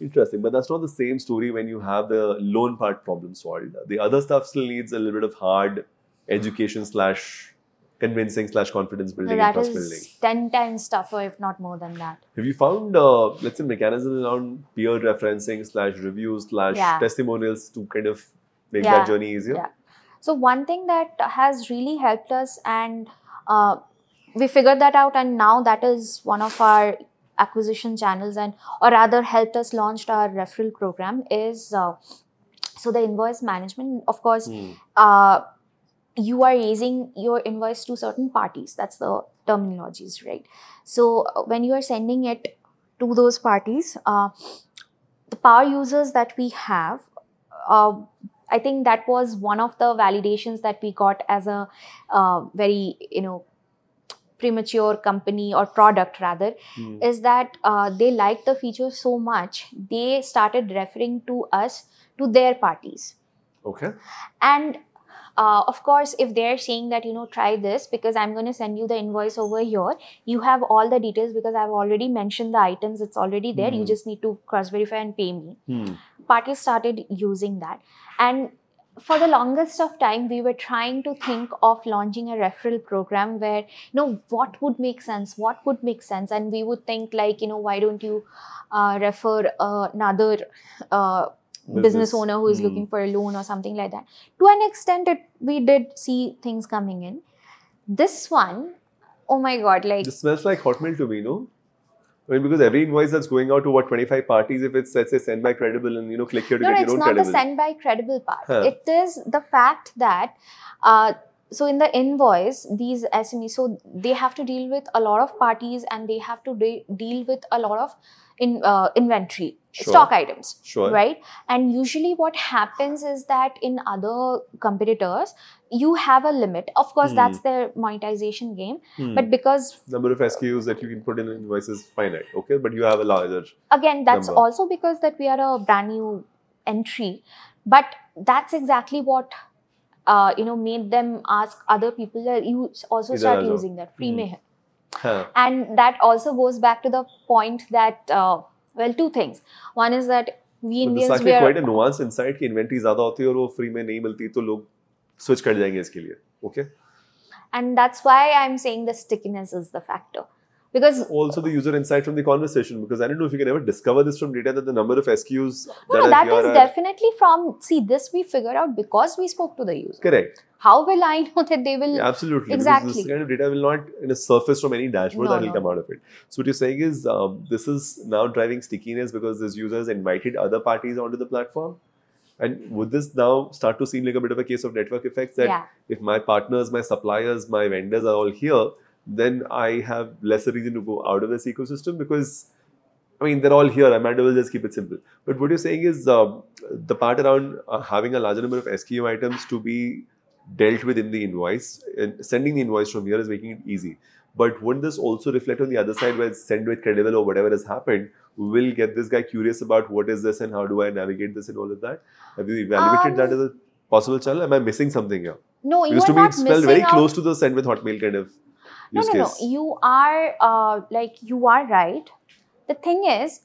Interesting, but that's not the same story when you have the loan part problem solved. The other stuff still needs a little bit of hard education slash convincing slash confidence building that and trust building. 10 times tougher, if not more than that. Have you found, uh, let's say, mechanisms around peer referencing slash reviews slash Yeah. testimonials to kind of make Yeah. that journey easier? Yeah. So, one thing that has really helped us, and uh, we figured that out, and now that is one of our acquisition channels, and or rather helped us launched our referral program is uh, so the invoice management. Of course, Hmm. uh, you are raising your invoice to certain parties. That's the terminologies, right? So uh, when you are sending it to those parties, uh, the power users that we have, uh, I think that was one of the validations that we got as a uh, very, you know, premature company or product rather Hmm. is that uh, they liked the feature so much they started referring to us to their parties Okay. and uh, of course if they're saying that you know try this because i'm going to send you the invoice over here you have all the details because i've already mentioned the items it's already there you Mhm. just need to cross verify and pay me Hmm. parties started using that and for the longest of time we were trying to think of launching a referral program where you know what would make sense what would make sense and we would think like you know why don't you uh, refer uh, another uh, business, Business. owner who is Hmm. looking for a loan or something like that to an extent it we did see things coming in this one oh my god like This smells like Hotmail to me, no? I mean, because every invoice that's going out to what 25 parties, if it's let's say send by Credible and you know click here to no, get it's your own not the send by credible part. Huh. It is the fact that, uh, so in the invoice, these SMEs, so they have to deal with a lot of parties and they have to de- deal with a lot of in uh, inventory, Sure. stock items, Sure. right? And usually, what happens is that in other competitors, you have a limit. Of course, Hmm. that's their monetization game, Hmm. but because number of SKUs that you can put in an invoice is finite, okay? But you have a larger. again that's number. also because that we are a brand new entry but that's exactly what uh, you know made them ask other people that you also start using that free Hmm. hai. Huh. and that also goes back to the point that uh, well two things one is that we Indians we are quite a nuance insight कि inventory ज़्यादा होती है और वो free में नहीं मिलती तो लोग स्विच कर जाएँगे इसके लिए okay and that's why I am saying the stickiness is the factor because also the user insight from the conversation because I don't know if you can ever discover this from data that the number of SKUs no, no, are that is are- definitely from see this we figured out because we spoke to the user correct. how will i know that they will Yeah, absolutely. Exactly. this kind of data will not in a surface from any dashboard No, that will no. come out of it. So what you're saying is um, this is now driving stickiness because this user has invited other parties onto the platform. And would this now start to seem like a bit of a case of network effects that yeah if my partners, my suppliers, my vendors are all here, then I have lesser reason to go out of this ecosystem because I mean they're all here. I might as well just keep it simple. But what you're saying is um, the part around uh, having a larger number of SKU items to be dealt with in the invoice and sending the invoice from here is making it easy. But wouldn't this also reflect on the other side where send with credible or whatever has happened will get this guy curious about what is this and how do I navigate this and all of that? Have you evaluated Um, that as a possible channel? Am I missing something here? no you Because are to me, not it missing very out close to the send with Hotmail kind of no no case. no you are uh, like you are right. The thing is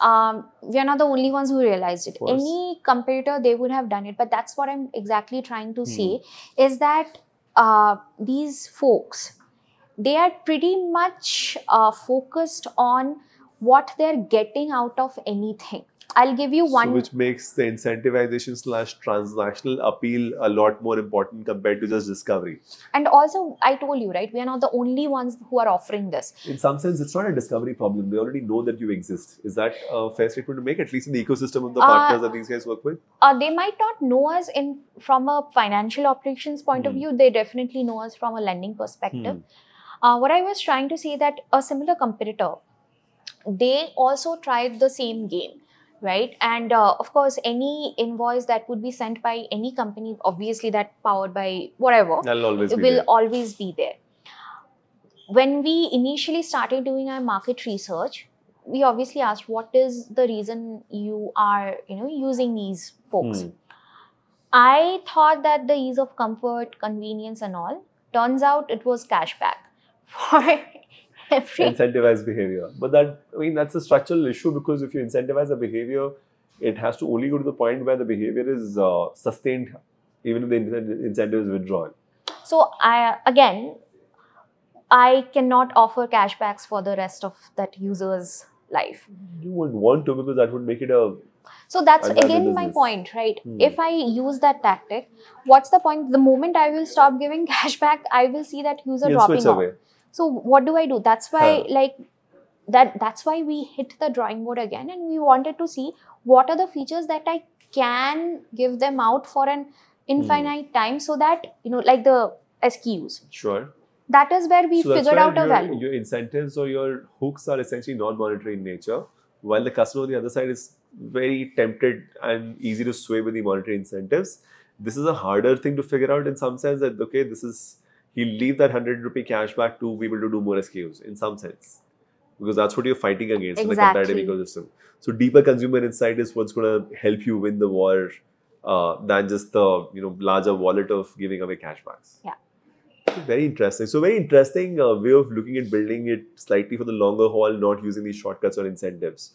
um, we are not the only ones who realized it. Any competitor they would have done it. But that's what i'm exactly trying to Hmm. say is that uh, these folks they are pretty much uh, focused on what they're getting out of anything i'll give you So one which makes the incentivization slash transactional appeal a lot more important compared to just discovery. and also i told you right we are not the only ones who are offering this In some sense, it's not a discovery problem. They already know that you exist. Is that a fair statement to make? At least in the ecosystem of the Uh, partners that these guys work with. uh, they might not know us in from a financial operations point of Hmm. view they definitely know us from a lending perspective Hmm. uh, what i was trying to say that a similar competitor they also tried the same game right and uh, of course any invoice that would be sent by any company obviously that powered by whatever That'll always will there. always be there. When we initially started doing our market research, we obviously asked what is the reason you are, you know, using these folks. Hmm. I thought that the ease of comfort, convenience, and all. Turns out it was cashback. For incentivize behavior. But that, I mean, that's a structural issue because if you incentivize a behavior, it has to only go to the point where the behavior is uh, sustained, even if the incentive is withdrawn. so I again, I cannot offer cashbacks for the rest of that user's life. You would want to because that would make it a So that's again my point, right? Hmm. If I use that tactic, what's the point? The moment I will stop giving cashback, I will see that user you'll dropping off. away. So what do I do? That's why Huh. like that that's why we hit the drawing board again and we wanted to see what are the features that I can give them out for an infinite hmm. time so that you know like the SKUs. Sure. That is where we So figured out a your, value. Your incentives or your hooks are essentially non-monetary in nature, while the customer on the other side is very tempted and easy to sway with the monetary incentives. This is a harder thing to figure out in some sense that okay, this is he'll leave that hundred rupee cash back to be able to do more SKUs in some sense. Because that's what you're fighting against in the competitive ecosystem. So deeper consumer insight is what's gonna help you win the war uh, than just the you know larger wallet of giving away cashbacks. Yeah. Very interesting. So very interesting uh, way of looking at building it slightly for the longer haul, not using these shortcuts or incentives.